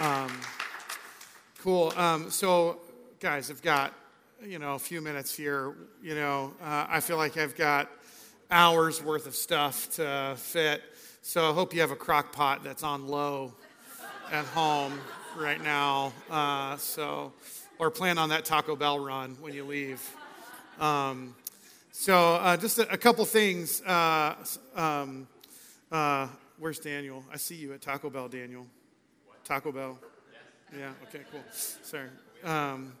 Um, cool. Um, so, guys, I've got you know a few minutes here. You know, uh, I feel like I've got hours worth of stuff to fit. So I hope you have a crock pot that's on low at home right now. Uh, so, or plan on that Taco Bell run when you leave. Um, so, uh, just a, a, couple things. Uh, um, uh, where's Daniel? I see you at Taco Bell, Daniel. Taco Bell. Yeah. Okay. Cool. Sorry. Um,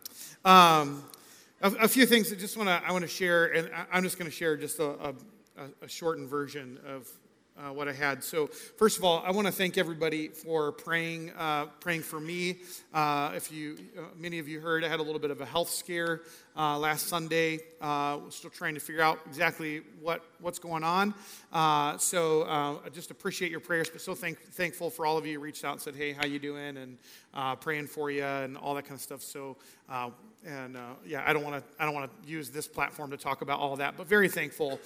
um, a, a, few things I just want to I want to share, and I, am just going to share just a, a, a shortened version of uh, what I had. So, first of all, I want to thank everybody for praying, uh, praying for me. Uh, if you, uh, many of you heard, I had a little bit of a health scare uh, last Sunday. Uh, still trying to figure out exactly what what's going on. so, I just appreciate your prayers, but so thank, thankful for all of you who reached out and said, "Hey, how you doing?" and praying for you and all that kind of stuff. So. and yeah, I don't want to. I don't want to use this platform to talk about all that, but very thankful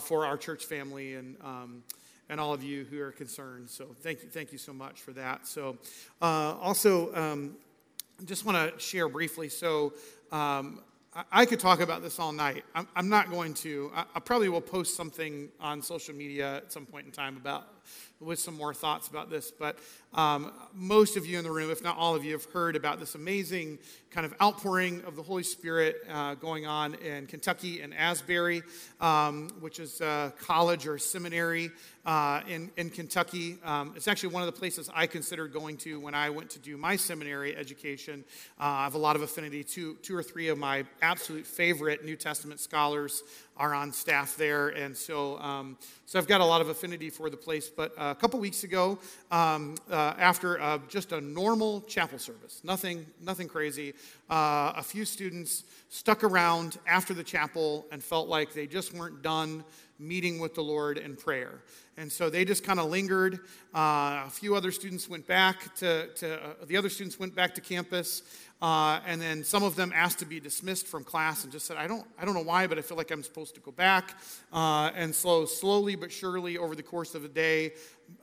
for our church family and um, and all of you who are concerned. So thank you, thank you so much for that. So uh, also, um, just want to share briefly. So um, I, could talk about this all night. I'm, not going to. I, probably will post something on social media at some point in time about with some more thoughts about this. But um, most of you in the room, if not all of you, have heard about this amazing kind of outpouring of the Holy Spirit uh, going on in Kentucky and Asbury, um, which is a college or seminary uh, in, in Kentucky. Um, it's actually one of the places I considered going to when I went to do my seminary education. Uh, I have a lot of affinity to two or three of my absolute favorite New Testament scholars are on staff there, and so um, so I've got a lot of affinity for the place. But uh, a couple weeks ago, um, uh, after uh, just a normal chapel service, nothing nothing crazy, uh, a few students stuck around after the chapel and felt like they just weren't done meeting with the Lord in prayer. And so they just kind of lingered. Uh, a few other students went back to, to uh, the other students went back to campus. Uh, and then some of them asked to be dismissed from class and just said, I don't, I don't know why, but I feel like I'm supposed to go back. Uh, and so, slowly but surely, over the course of the day,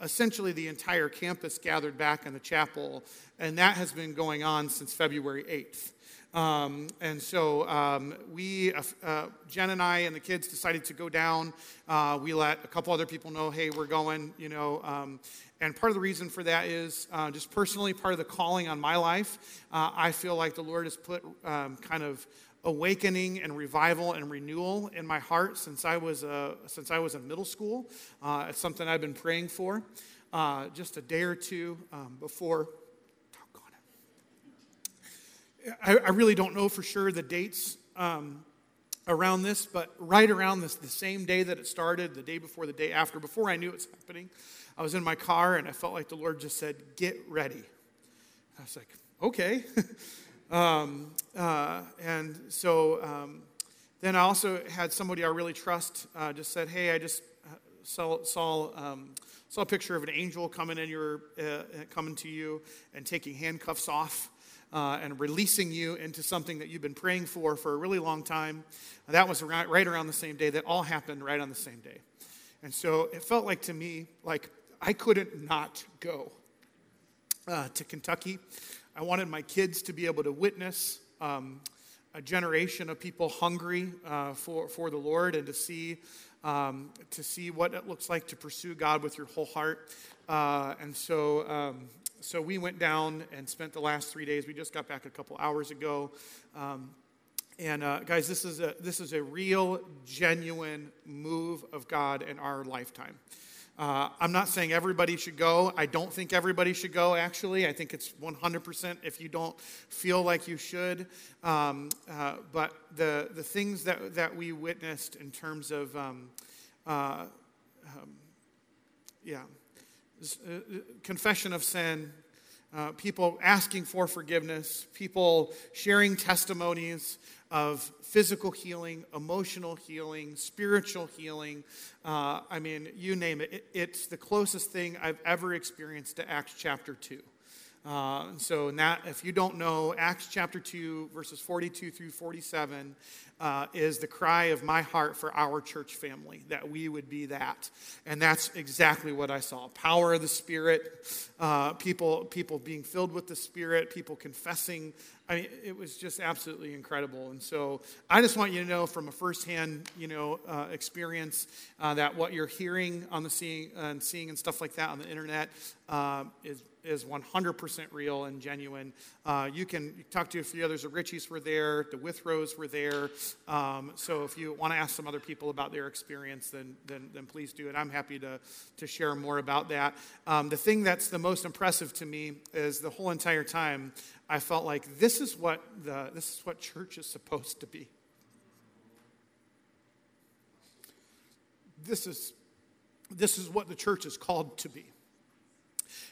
essentially the entire campus gathered back in the chapel. And that has been going on since February 8th. Um, and so um, we, uh, uh, Jen and I and the kids decided to go down. Uh, we let a couple other people know, hey, we're going, you know. Um, and part of the reason for that is uh, just personally, part of the calling on my life. Uh, I feel like the Lord has put um, kind of awakening and revival and renewal in my heart since I was, uh, since I was in middle school. it's something I've been praying for just a day or two um, before I, I really don't know for sure the dates um, around this, but right around this, the same day that it started, the day before, the day after, before I knew it was happening, I was in my car and I felt like the Lord just said, Get ready. I was like, Okay. um, uh, and so um, then I also had somebody I really trust uh, just said, Hey, I just uh, saw, saw, um, saw a picture of an angel coming in your, uh, coming to you and taking handcuffs off uh, and releasing you into something that you've been praying for for a really long time. That was right, right around the same day. That all happened right on the same day. And so it felt like to me, like I couldn't not go uh, to Kentucky. I wanted my kids to be able to witness um, a generation of people hungry uh, for, for the Lord and to see, um, to see what it looks like to pursue God with your whole heart. Uh, and so um, so we went down and spent the last three days. We just got back a couple hours ago. Um, and uh, guys, this is, a, this is a real, genuine move of God in our lifetime. Uh, I'm not saying everybody should go. I don't think everybody should go, actually. I think it's 100% if you don't feel like you should. Um, uh, but the, the things that, that we witnessed in terms of, um, uh, um, yeah, confession of sin, uh, people asking for forgiveness, people sharing testimonies of physical healing, emotional healing, spiritual healing. Uh, I mean, you name it. it. It's the closest thing I've ever experienced to Acts chapter 2. Uh, so, that, if you don't know, Acts chapter 2, verses 42 through 47 uh, is the cry of my heart for our church family, that we would be that. And that's exactly what I saw power of the Spirit, uh, people, people being filled with the Spirit, people confessing. I mean, it was just absolutely incredible. And so I just want you to know from a firsthand, you know, uh, experience uh, that what you're hearing on the seeing and seeing and stuff like that on the internet uh, is is 100% real and genuine. Uh, you can talk to a few others. The Richies were there, the Withrows were there. Um, so if you want to ask some other people about their experience, then, then, then please do it. I'm happy to, to share more about that. Um, the thing that's the most impressive to me is the whole entire time I felt like this is what, the, this is what church is supposed to be. This is, this is what the church is called to be.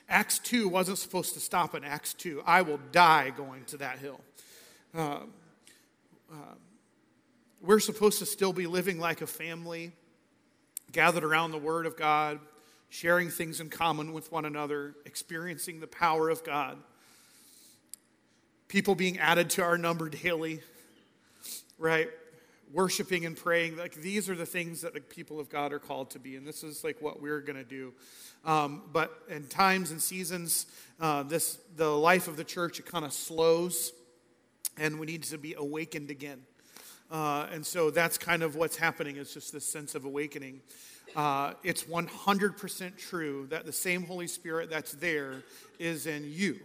Acts 2 wasn't supposed to stop in Acts 2. I will die going to that hill. Uh, we're supposed to still be living like a family, gathered around the Word of God, sharing things in common with one another, experiencing the power of God. People being added to our number daily, right? Worshiping and praying. Like these are the things that the people of God are called to be, and this is like what we're going to do. Um, but in times and seasons, uh, this the life of the church it kind of slows, and we need to be awakened again. Uh, and so that's kind of what's happening. It's just this sense of awakening. Uh, it's 100% true that the same Holy Spirit that's there is in you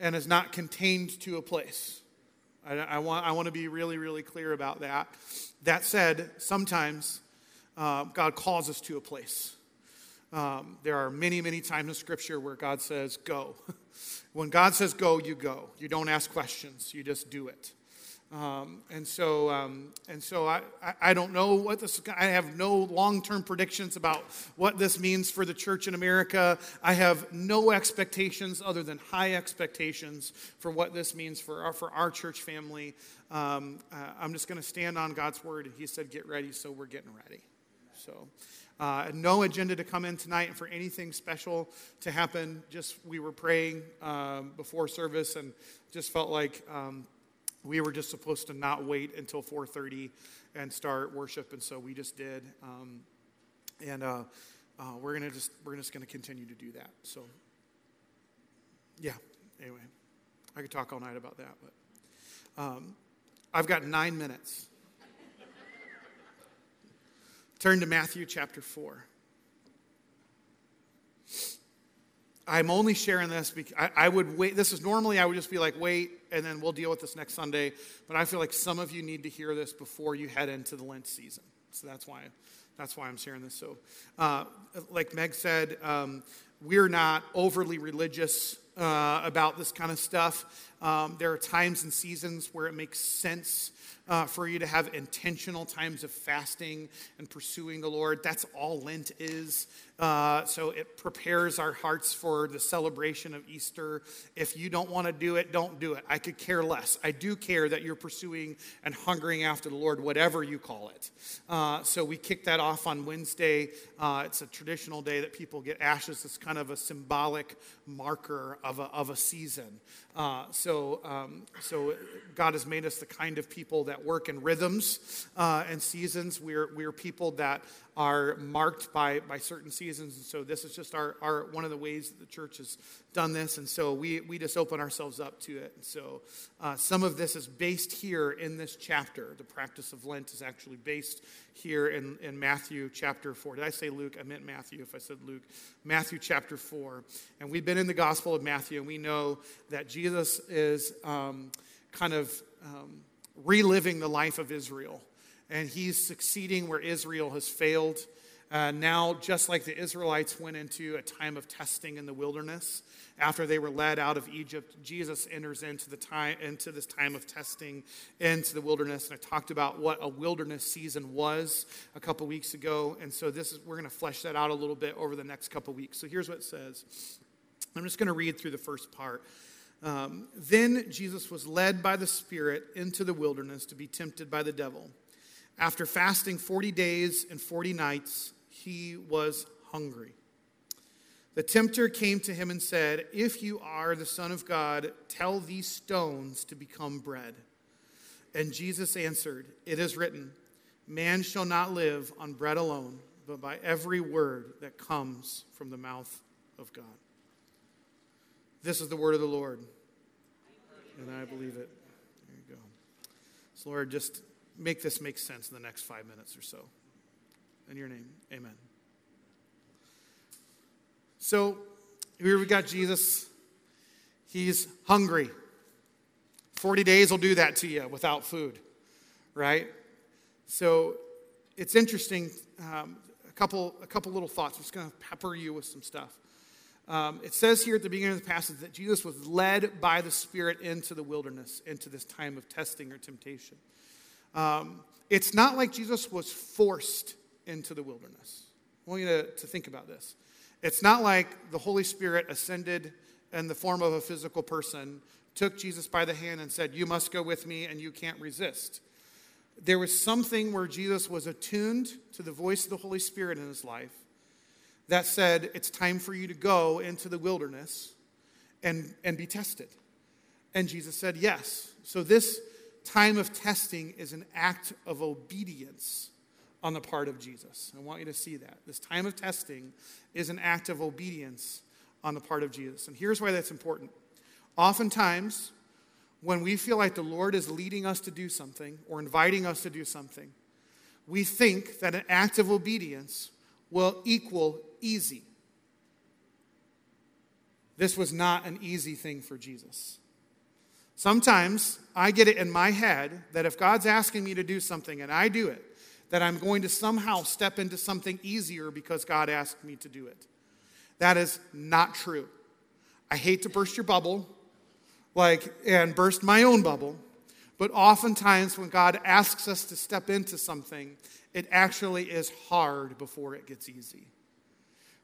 and is not contained to a place. I, I want, I want to be really, really clear about that. That said, sometimes uh, God calls us to a place. Um, there are many, many times in Scripture where God says, go. when God says go, you go. You don't ask questions, you just do it. Um, and so, um, and so I, I don't know what this, I have no long term predictions about what this means for the church in America. I have no expectations other than high expectations for what this means for our, for our church family. Um, uh, I'm just going to stand on God's word. And he said, get ready, so we're getting ready. So, uh, no agenda to come in tonight and for anything special to happen. Just we were praying um, before service and just felt like um, we were just supposed to not wait until 4:30 and start worship, and so we just did. Um, and uh, uh, we're gonna just we're just gonna continue to do that. So, yeah. Anyway, I could talk all night about that, but um, I've got nine minutes. Turn to Matthew chapter 4. I'm only sharing this because I, I, would wait. This is normally I would just be like, wait, and then we'll deal with this next Sunday. But I feel like some of you need to hear this before you head into the Lent season. So that's why, that's why I'm sharing this. So, uh, like Meg said, um, we're not overly religious uh, about this kind of stuff. Um, there are times and seasons where it makes sense uh, for you to have intentional times of fasting and pursuing the Lord. That's all Lent is. Uh, so it prepares our hearts for the celebration of Easter. If you don't want to do it, don't do it. I could care less. I do care that you're pursuing and hungering after the Lord, whatever you call it. Uh, so we kick that off on Wednesday. Uh, it's a traditional day that people get ashes. It's kind of a symbolic marker of a, of a season. Uh, so, um, so God has made us the kind of people that work in rhythms uh, and seasons. We're, we're people that are marked by, by certain seasons. And so this is just our, our one of the ways that the church has done this. And so we, we just open ourselves up to it. And so uh, some of this is based here in this chapter. The practice of Lent is actually based here in, in Matthew chapter 4. Did I say Luke? I meant Matthew if I said Luke. Matthew chapter 4. And we've been in the Gospel of Matthew, and we know that Jesus is um, kind of um, reliving the life of Israel and he's succeeding where Israel has failed. Uh, now, just like the Israelites went into a time of testing in the wilderness after they were led out of Egypt, Jesus enters into the time into this time of testing into the wilderness. And I talked about what a wilderness season was a couple weeks ago, and so this is we're going to flesh that out a little bit over the next couple weeks. So here's what it says. I'm just going to read through the first part. Um, then Jesus was led by the Spirit into the wilderness to be tempted by the devil. After fasting 40 days and 40 nights, he was hungry. The tempter came to him and said, If you are the Son of God, tell these stones to become bread. And Jesus answered, It is written, Man shall not live on bread alone, but by every word that comes from the mouth of God. This is the word of the Lord, and I believe it. There you go. So, Lord, just make this make sense in the next five minutes or so. In your name, amen. So here we got Jesus. He's hungry. 40 days will do that to you without food, right? So it's interesting. Um, a couple, a couple little thoughts. I'm just going to pepper you with some stuff. Um, it says here at the beginning of the passage that Jesus was led by the Spirit into the wilderness, into this time of testing or temptation. Um, it's not like Jesus was forced into the wilderness. I want you to, to think about this. It's not like the Holy Spirit ascended in the form of a physical person, took Jesus by the hand, and said, You must go with me, and you can't resist. There was something where Jesus was attuned to the voice of the Holy Spirit in his life that said, It's time for you to go into the wilderness and, and be tested. And Jesus said, Yes. So this time of testing is an act of obedience on the part of Jesus. I want you to see that. This time of testing is an act of obedience on the part of Jesus. And here's why that's important. Oftentimes, when we feel like the Lord is leading us to do something or inviting us to do something, we think that an act of obedience will equal easy. This was not an easy thing for Jesus. Sometimes I get it in my head that if God's asking me to do something and I do it, that I'm going to somehow step into something easier because God asked me to do it. That is not true. I hate to burst your bubble, like, and burst my own bubble, but oftentimes when God asks us to step into something, it actually is hard before it gets easy.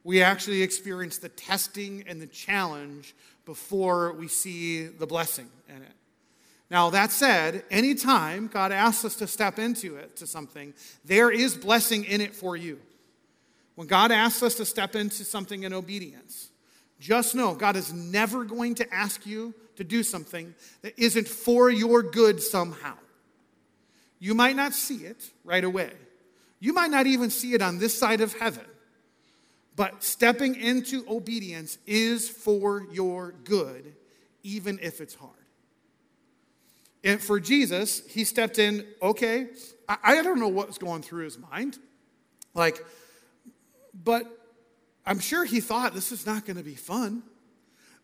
We actually experience the testing and the challenge before we see the blessing in it. Now, that said, anytime God asks us to step into it, to something, there is blessing in it for you. When God asks us to step into something in obedience, just know God is never going to ask you to do something that isn't for your good somehow. You might not see it right away. You might not even see it on this side of heaven. But stepping into obedience is for your good, even if it's hard. And for Jesus, he stepped in, okay, I, I don't know what's going through his mind. Like, but I'm sure he thought this is not going to be fun.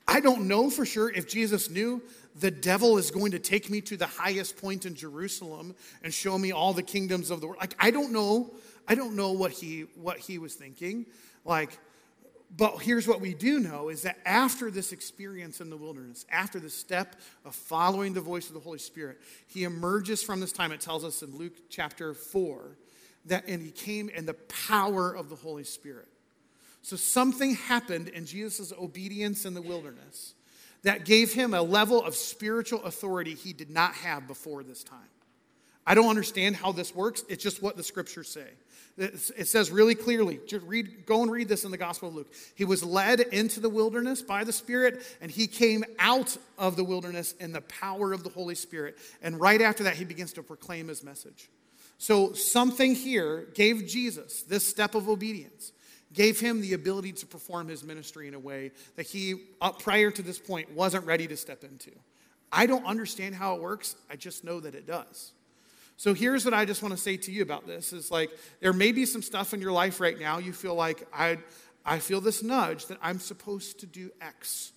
I don't know for sure if Jesus knew the devil is going to take me to the highest point in Jerusalem and show me all the kingdoms of the world. Like I don't know, I don't know what he what he was thinking. Like but here's what we do know is that after this experience in the wilderness, after the step of following the voice of the Holy Spirit, he emerges from this time. It tells us in Luke chapter 4 that, and he came in the power of the Holy Spirit. So something happened in Jesus' obedience in the wilderness that gave him a level of spiritual authority he did not have before this time. I don't understand how this works. It's just what the scriptures say. It says really clearly, just read, go and read this in the Gospel of Luke. He was led into the wilderness by the Spirit, and he came out of the wilderness in the power of the Holy Spirit. And right after that, he begins to proclaim his message. So, something here gave Jesus this step of obedience, gave him the ability to perform his ministry in a way that he, up prior to this point, wasn't ready to step into. I don't understand how it works, I just know that it does. So here's what I just want to say to you about this is like there may be some stuff in your life right now you feel like I I feel this nudge that I'm supposed to do X.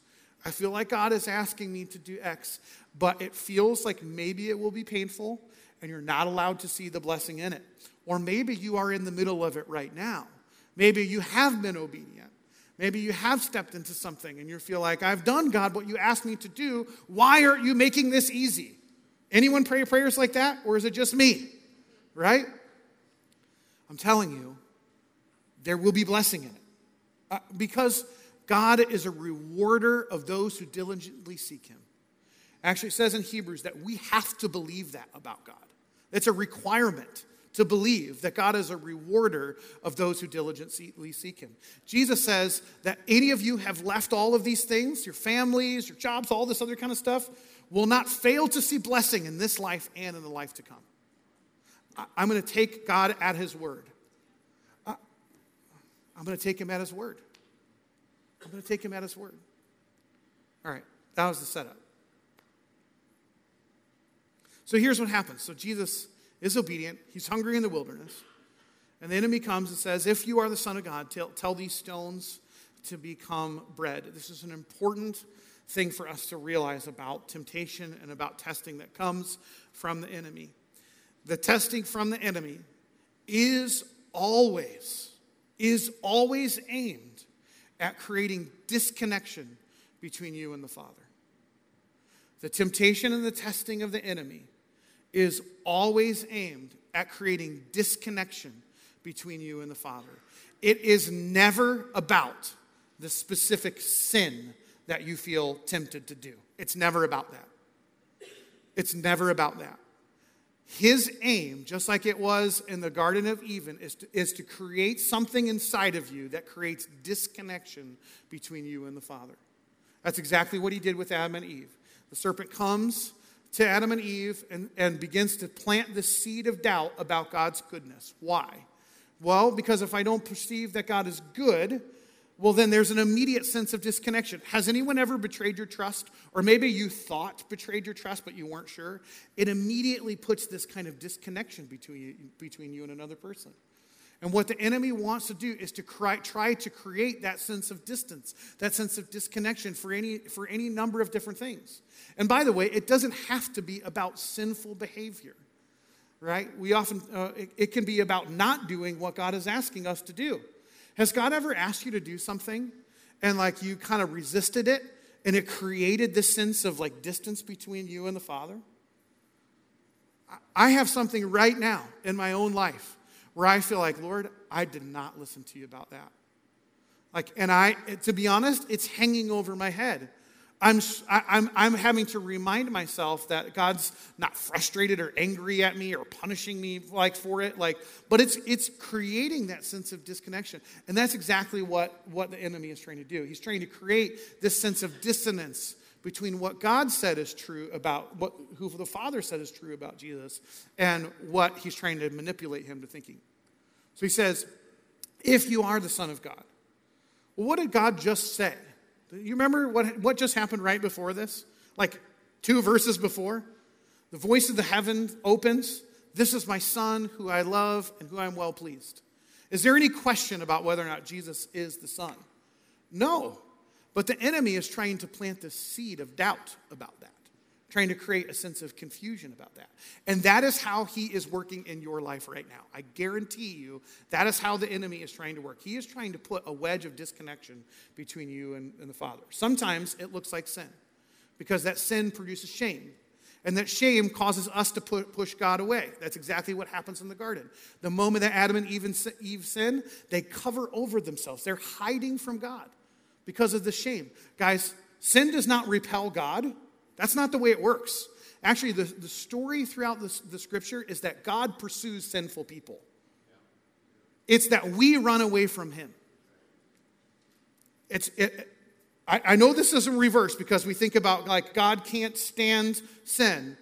I feel like God is asking me to do X, but it feels like maybe it will be painful and you're not allowed to see the blessing in it. Or maybe you are in the middle of it right now. Maybe you have been obedient. Maybe you have stepped into something and you feel like, I've done, God, what you asked me to do. Why aren't you making this easy? Anyone pray prayers like that, or is it just me? Right? I'm telling you, there will be blessing in it. Uh, because God is a rewarder of those who diligently seek Him. Actually, it says in Hebrews that we have to believe that about God. It's a requirement to believe that God is a rewarder of those who diligently seek him. Jesus says that any of you have left all of these things, your families, your jobs, all this other kind of stuff, will not fail to see blessing in this life and in the life to come. I'm going to take God at his word. I'm going to take him at his word. I'm going to take him at his word. All right, that was the setup. So here's what happens. So Jesus is obedient, he's hungry in the wilderness. And the enemy comes and says, If you are the Son of God, tell, tell these stones to become bread. This is an important thing for us to realize about temptation and about testing that comes from the enemy. The testing from the enemy is always, is always aimed at creating disconnection between you and the Father. The temptation and the testing of the enemy is always aimed at creating disconnection between you and the Father. It is never about the specific sin that you feel tempted to do. It's never about that. It's never about that. His aim, just like it was in the Garden of Eden, is to, is to create something inside of you that creates disconnection between you and the Father. That's exactly what he did with Adam and Eve. The serpent comes to Adam and Eve and, and begins to plant the seed of doubt about God's goodness. Why? Well, because if I don't perceive that God is good, well, then there's an immediate sense of disconnection. Has anyone ever betrayed your trust? Or maybe you thought betrayed your trust, but you weren't sure? It immediately puts this kind of disconnection between you, between you and another person. And what the enemy wants to do is to cry, try to create that sense of distance, that sense of disconnection for any, for any number of different things. And by the way, it doesn't have to be about sinful behavior, right? We often, uh, it, it can be about not doing what God is asking us to do. Has God ever asked you to do something and like you kind of resisted it and it created this sense of like distance between you and the Father? I have something right now in my own life where I feel like, Lord, I did not listen to you about that. Like, and I, to be honest, it's hanging over my head. I'm, I'm, I'm having to remind myself that God's not frustrated or angry at me or punishing me like for it, like, but it's, it's creating that sense of disconnection. And that's exactly what, what the enemy is trying to do. He's trying to create this sense of dissonance between what God said is true about what who the Father said is true about Jesus and what he's trying to manipulate him to thinking. So he says, if you are the Son of God. Well, what did God just say? You remember what, what just happened right before this? Like two verses before? The voice of the heaven opens. This is my son who I love and who I'm well pleased. Is there any question about whether or not Jesus is the son? No. But the enemy is trying to plant the seed of doubt about that trying to create a sense of confusion about that. And that is how he is working in your life right now. I guarantee you that is how the enemy is trying to work. He is trying to put a wedge of disconnection between you and, and the Father. Sometimes it looks like sin because that sin produces shame. And that shame causes us to put, push God away. That's exactly what happens in the garden. The moment that Adam and Eve, Eve sin, they cover over themselves. They're hiding from God because of the shame. Guys, sin does not repel God. That's not the way it works. Actually, the, the story throughout the, the scripture is that God pursues sinful people. It's that we run away from him. It's, it, I, I know this isn't reverse because we think about like God can't stand sin.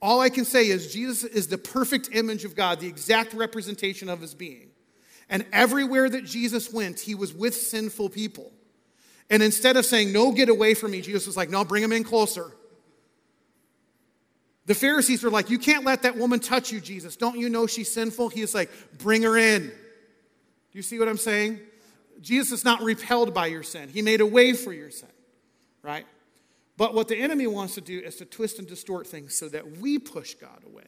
All I can say is Jesus is the perfect image of God, the exact representation of his being. And everywhere that Jesus went, he was with sinful people. And instead of saying, No, get away from me, Jesus was like, No, bring him in closer. The Pharisees were like, You can't let that woman touch you, Jesus. Don't you know she's sinful? He is like, Bring her in. Do you see what I'm saying? Jesus is not repelled by your sin, He made a way for your sin, right? But what the enemy wants to do is to twist and distort things so that we push God away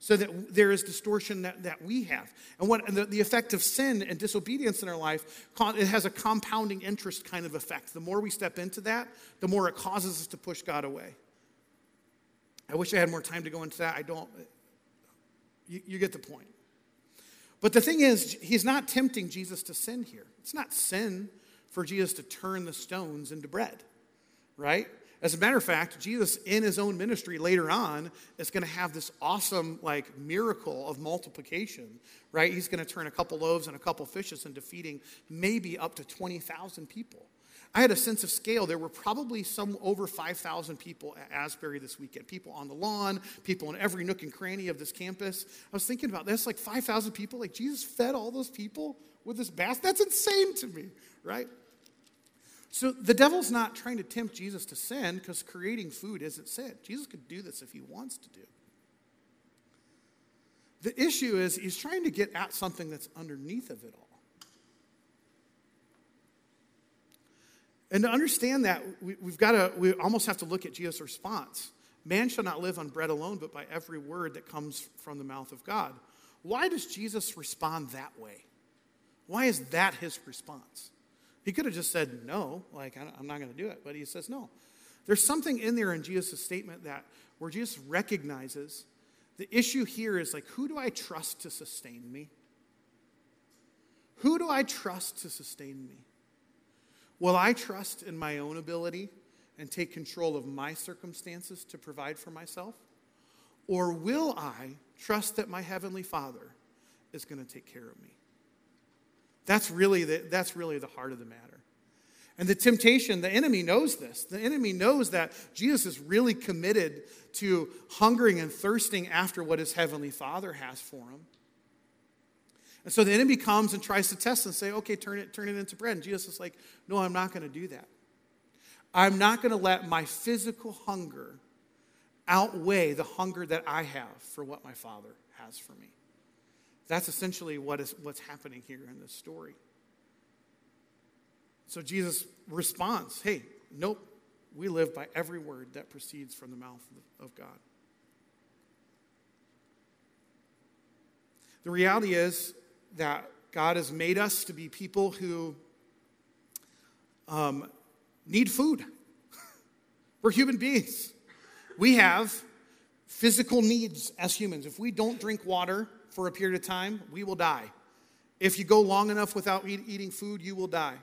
so that there is distortion that, that we have. And what the, the effect of sin and disobedience in our life, it has a compounding interest kind of effect. The more we step into that, the more it causes us to push God away. I wish I had more time to go into that. I don't. You, you get the point. But the thing is, he's not tempting Jesus to sin here. It's not sin for Jesus to turn the stones into bread, right? As a matter of fact, Jesus in his own ministry later on is going to have this awesome like miracle of multiplication, right? He's going to turn a couple loaves and a couple fishes into feeding maybe up to 20,000 people. I had a sense of scale. There were probably some over 5,000 people at Asbury this weekend. People on the lawn, people in every nook and cranny of this campus. I was thinking about this like 5,000 people. Like Jesus fed all those people with this basket. That's insane to me, right? So the devil's not trying to tempt Jesus to sin because creating food isn't sin. Jesus could do this if he wants to do. The issue is he's trying to get at something that's underneath of it all. And to understand that, we, have got to, we almost have to look at Jesus' response. Man shall not live on bread alone, but by every word that comes from the mouth of God. Why does Jesus respond that way? Why is that his response? He could have just said no, like, I'm not going to do it, but he says no. There's something in there in Jesus' statement that where Jesus recognizes the issue here is like, who do I trust to sustain me? Who do I trust to sustain me? Will I trust in my own ability and take control of my circumstances to provide for myself? Or will I trust that my Heavenly Father is going to take care of me? That's really the, that's really the heart of the matter. And the temptation, the enemy knows this. The enemy knows that Jesus is really committed to hungering and thirsting after what his heavenly Father has for him. And so the enemy comes and tries to test and say, okay, turn it, turn it into bread. And Jesus is like, no, I'm not going to do that. I'm not going to let my physical hunger outweigh the hunger that I have for what my Father has for me. That's essentially what is, what's happening here in this story. So Jesus responds hey, nope, we live by every word that proceeds from the mouth of God. The reality is that God has made us to be people who um, need food. We're human beings. We have physical needs as humans. If we don't drink water, for a period of time, we will die. If you go long enough without eat, eating food, you will die.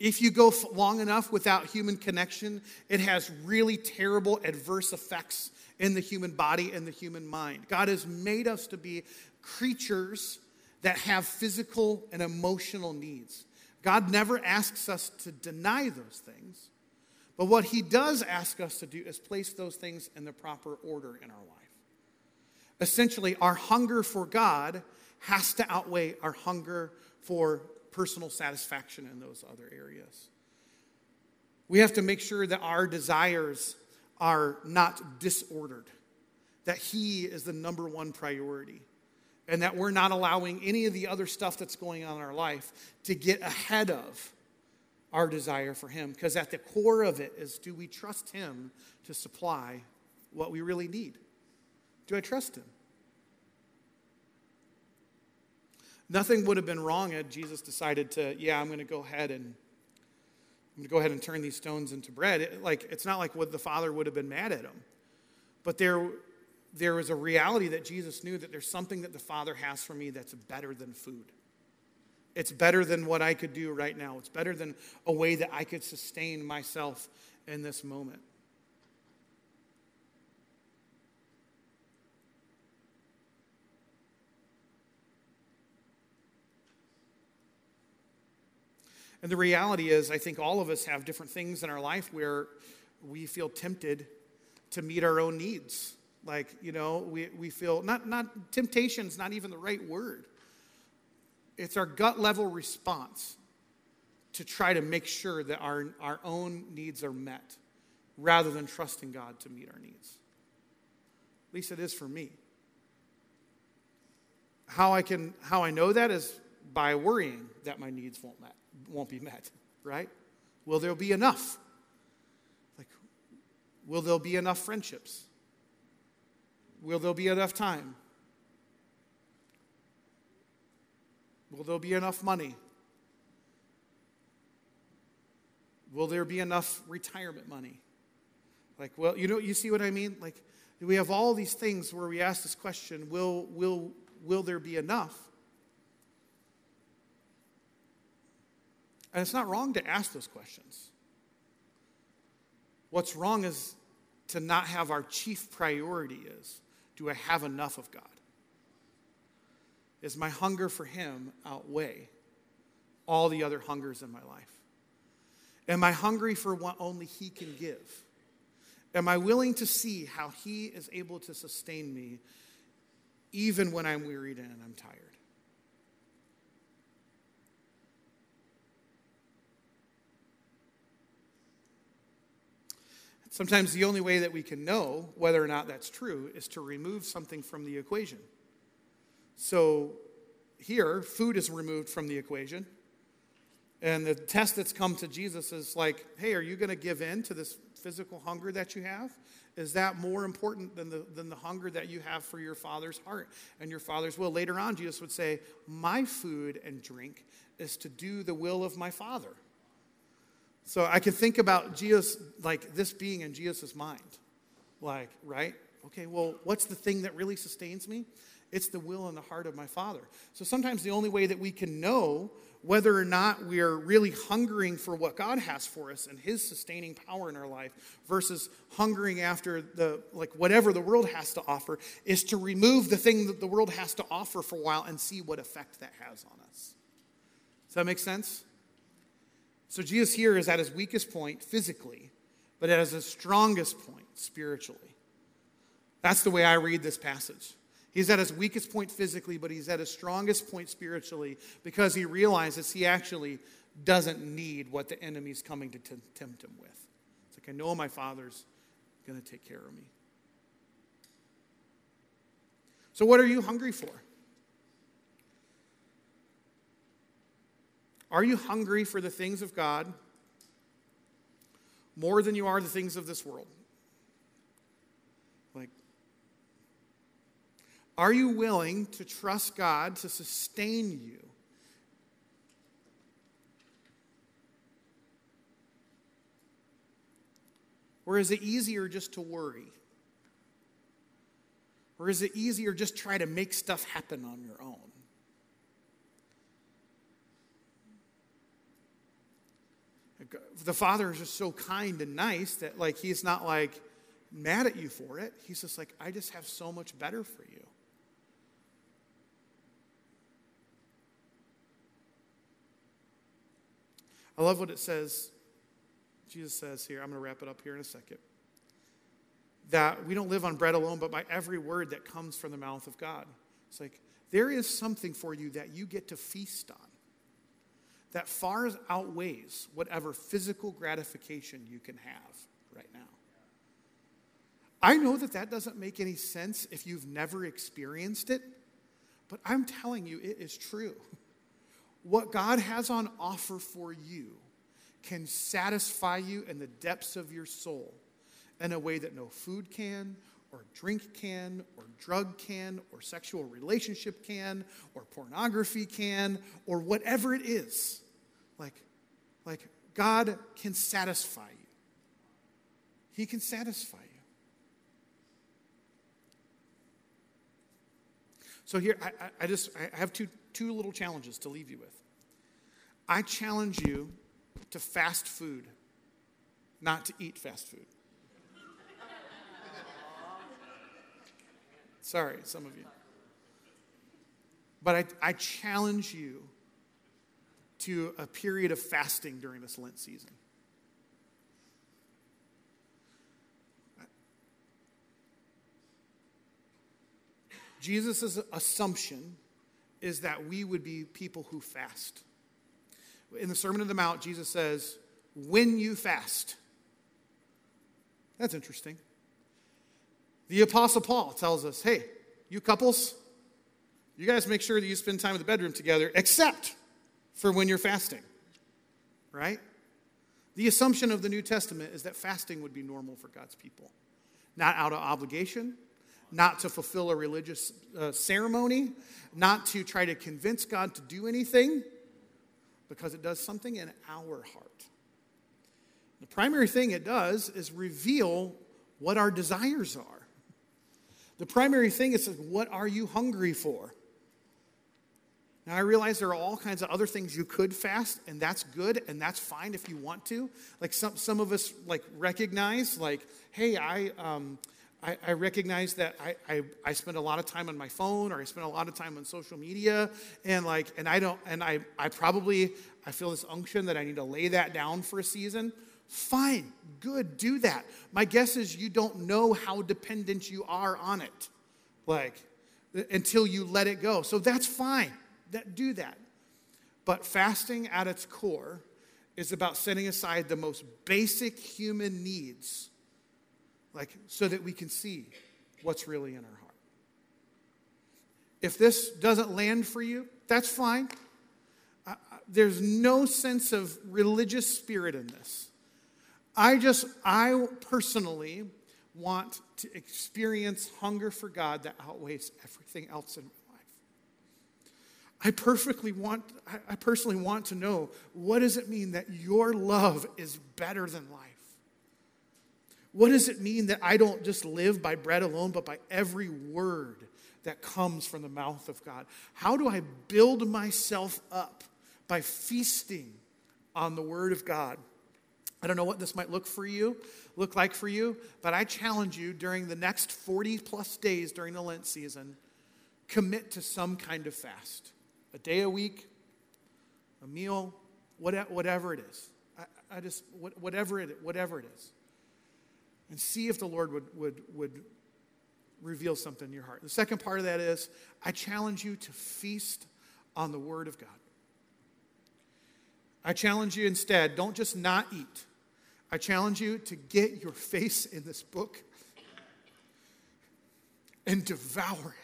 If you go long enough without human connection, it has really terrible adverse effects in the human body and the human mind. God has made us to be creatures that have physical and emotional needs. God never asks us to deny those things, but what He does ask us to do is place those things in the proper order in our life essentially, our hunger for God has to outweigh our hunger for personal satisfaction in those other areas. We have to make sure that our desires are not disordered, that He is the number one priority, and that we're not allowing any of the other stuff that's going on in our life to get ahead of our desire for Him. Because at the core of it is do we trust Him to supply what we really need? Do I trust him? Nothing would have been wrong had Jesus decided to, yeah, I'm going to go ahead and I'm going to go ahead and turn these stones into bread. It, like it's not like what the father would have been mad at him. But there there was a reality that Jesus knew that there's something that the father has for me that's better than food. It's better than what I could do right now. It's better than a way that I could sustain myself in this moment. And the reality is, I think all of us have different things in our life where we feel tempted to meet our own needs. Like, you know, we, we feel, not, not, temptation is not even the right word. It's our gut level response to try to make sure that our, our own needs are met rather than trusting God to meet our needs. At least it is for me. How I can how I know that is by worrying that my needs won't met won't be met, right? Will there be enough? Like, will there be enough friendships? Will there be enough time? Will there be enough money? Will there be enough retirement money? Like, well, you know, you see what I mean? Like, we have all these things where we ask this question will, will, will there be enough? And it's not wrong to ask those questions. What's wrong is to not have our chief priority is do I have enough of God? Is my hunger for Him outweigh all the other hungers in my life? Am I hungry for what only He can give? Am I willing to see how He is able to sustain me even when I'm wearied and I'm tired? Sometimes the only way that we can know whether or not that's true is to remove something from the equation. So here, food is removed from the equation. And the test that's come to Jesus is like, hey, are you going to give in to this physical hunger that you have? Is that more important than the, than the hunger that you have for your Father's heart and your Father's will? Later on, Jesus would say, My food and drink is to do the will of my Father. So I can think about Jesus, like this being in Jesus' mind. Like, right? Okay, well, what's the thing that really sustains me? It's the will and the heart of my Father. So sometimes the only way that we can know whether or not we are really hungering for what God has for us and His sustaining power in our life versus hungering after the, like, whatever the world has to offer is to remove the thing that the world has to offer for a while and see what effect that has on us. Does that make sense? So Jesus here is at his weakest point physically, but at his strongest point spiritually. That's the way I read this passage. He's at his weakest point physically, but he's at his strongest point spiritually because he realizes he actually doesn't need what the enemy's coming to t- tempt him with. It's like, I know my father's going to take care of me. So, what are you hungry for? Are you hungry for the things of God more than you are the things of this world? Like, are you willing to trust God to sustain you? Or is it easier just to worry? Or is it easier just try to make stuff happen on your own? The father is just so kind and nice that like he's not like mad at you for it. He's just like, I just have so much better for you. I love what it says. Jesus says here, I'm going to wrap it up here in a second. That we don't live on bread alone, but by every word that comes from the mouth of God. It's like, there is something for you that you get to feast on that far outweighs whatever physical gratification you can have right now. I know that that doesn't make any sense if you've never experienced it, but I'm telling you, it is true. What God has on offer for you can satisfy you in the depths of your soul in a way that no food can, or drink can, or drug can, or sexual relationship can, or pornography can, or whatever it is. Like, like God can satisfy you. He can satisfy you. So here, I, I just I have two, two little challenges to leave you with. I challenge you to fast food, not to eat fast food. Sorry, some of you. But I, I challenge you to a period of fasting during this Lent season. Jesus' assumption is that we would be people who fast. In the Sermon on the Mount, Jesus says, When you fast. That's interesting. The Apostle Paul tells us, Hey, you couples, you guys make sure that you spend time in the bedroom together, except for when you're fasting, right? The assumption of the New Testament is that fasting would be normal for God's people, not out of obligation, not to fulfill a religious uh, ceremony, not to try to convince God to do anything, because it does something in our heart. The primary thing it does is reveal what our desires are. The primary thing is what are you hungry for? Now, I realize there are all kinds of other things you could fast, and that's good, and that's fine if you want to. Like some, some of us like recognize, like, hey, I, um, I, I, recognize that I, I, I spend a lot of time on my phone or I spend a lot of time on social media, and like, and I don't, and I, I probably, I feel this unction that I need to lay that down for a season. Fine, good, do that. My guess is you don't know how dependent you are on it, like, until you let it go. So that's fine that do that. But fasting at its core is about setting aside the most basic human needs, like so that we can see what's really in our heart. If this doesn't land for you, that's fine. There's no sense of religious spirit in this. I just, I personally want to experience hunger for God that outweighs everything else in I perfectly want, I personally want to know what does it mean that your love is better than life? What does it mean that I don't just live by bread alone, but by every word that comes from the mouth of God? How do I build myself up by feasting on the word of God? I don't know what this might look for you, look like for you, but I challenge you during the next 40 plus days during the Lent season, commit to some kind of fast a day a week, a meal, whatever it is. I, just, whatever it, whatever it is. And see if the Lord would, would, would reveal something in your heart. The second part of that is I challenge you to feast on the Word of God. I challenge you instead, don't just not eat. I challenge you to get your face in this book and devour it.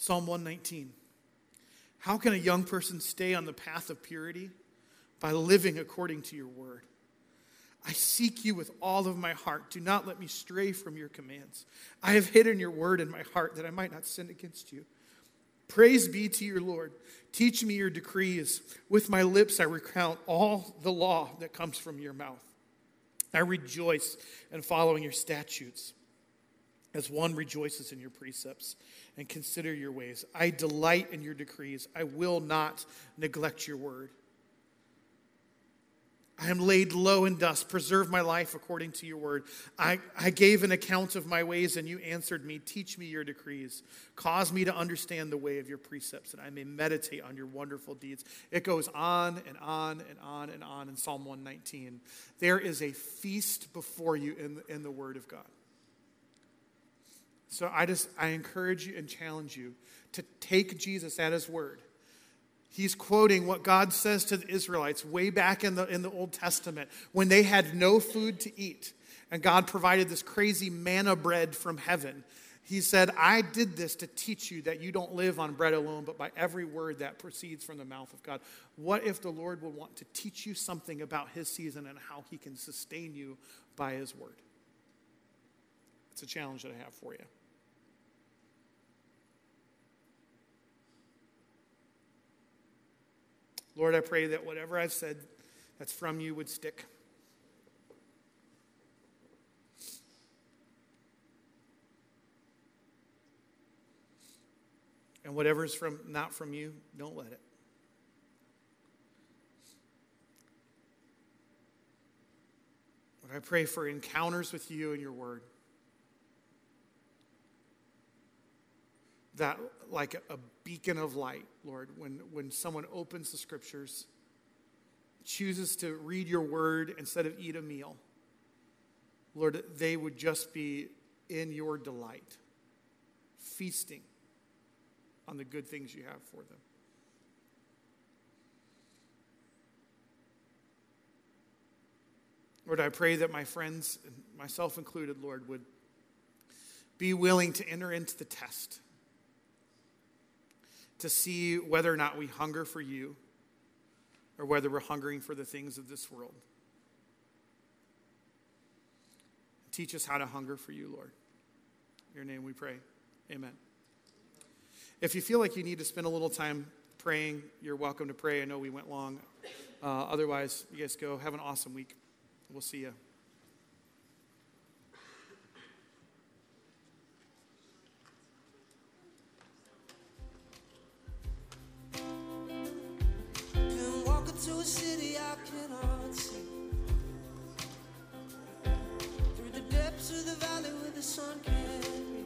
Psalm 119. How can a young person stay on the path of purity? By living according to your word. I seek you with all of my heart. Do not let me stray from your commands. I have hidden your word in my heart that I might not sin against you. Praise be to your Lord. Teach me your decrees. With my lips I recount all the law that comes from your mouth. I rejoice in following your statutes as one rejoices in your precepts and consider your ways. I delight in your decrees. I will not neglect your word. I am laid low in dust. Preserve my life according to your word. I, I gave an account of my ways, and you answered me. Teach me your decrees. Cause me to understand the way of your precepts, that I may meditate on your wonderful deeds. It goes on and on and on and on in Psalm 119. There is a feast before you in, in the word of God. So I just I encourage you and challenge you to take Jesus at his word. He's quoting what God says to the Israelites way back in the, in the Old Testament when they had no food to eat and God provided this crazy manna bread from heaven. He said, I did this to teach you that you don't live on bread alone, but by every word that proceeds from the mouth of God. What if the Lord would want to teach you something about his season and how he can sustain you by his word? It's a challenge that I have for you. Lord, I pray that whatever I've said that's from you would stick. And whatever is from not from you, don't let it. Lord, I pray for encounters with you and your word. That like a beacon of light, Lord, when, when someone opens the scriptures, chooses to read your word instead of eat a meal, Lord, they would just be in your delight, feasting on the good things you have for them. Lord, I pray that my friends, myself included, Lord, would be willing to enter into the test to see whether or not we hunger for you or whether we're hungering for the things of this world. Teach us how to hunger for you, Lord. In your name we pray. Amen. If you feel like you need to spend a little time praying, you're welcome to pray. I know we went long. Uh, otherwise, you guys go. Have an awesome week. We'll see you. To a city I cannot see. Through the depths of the valley where the sun can't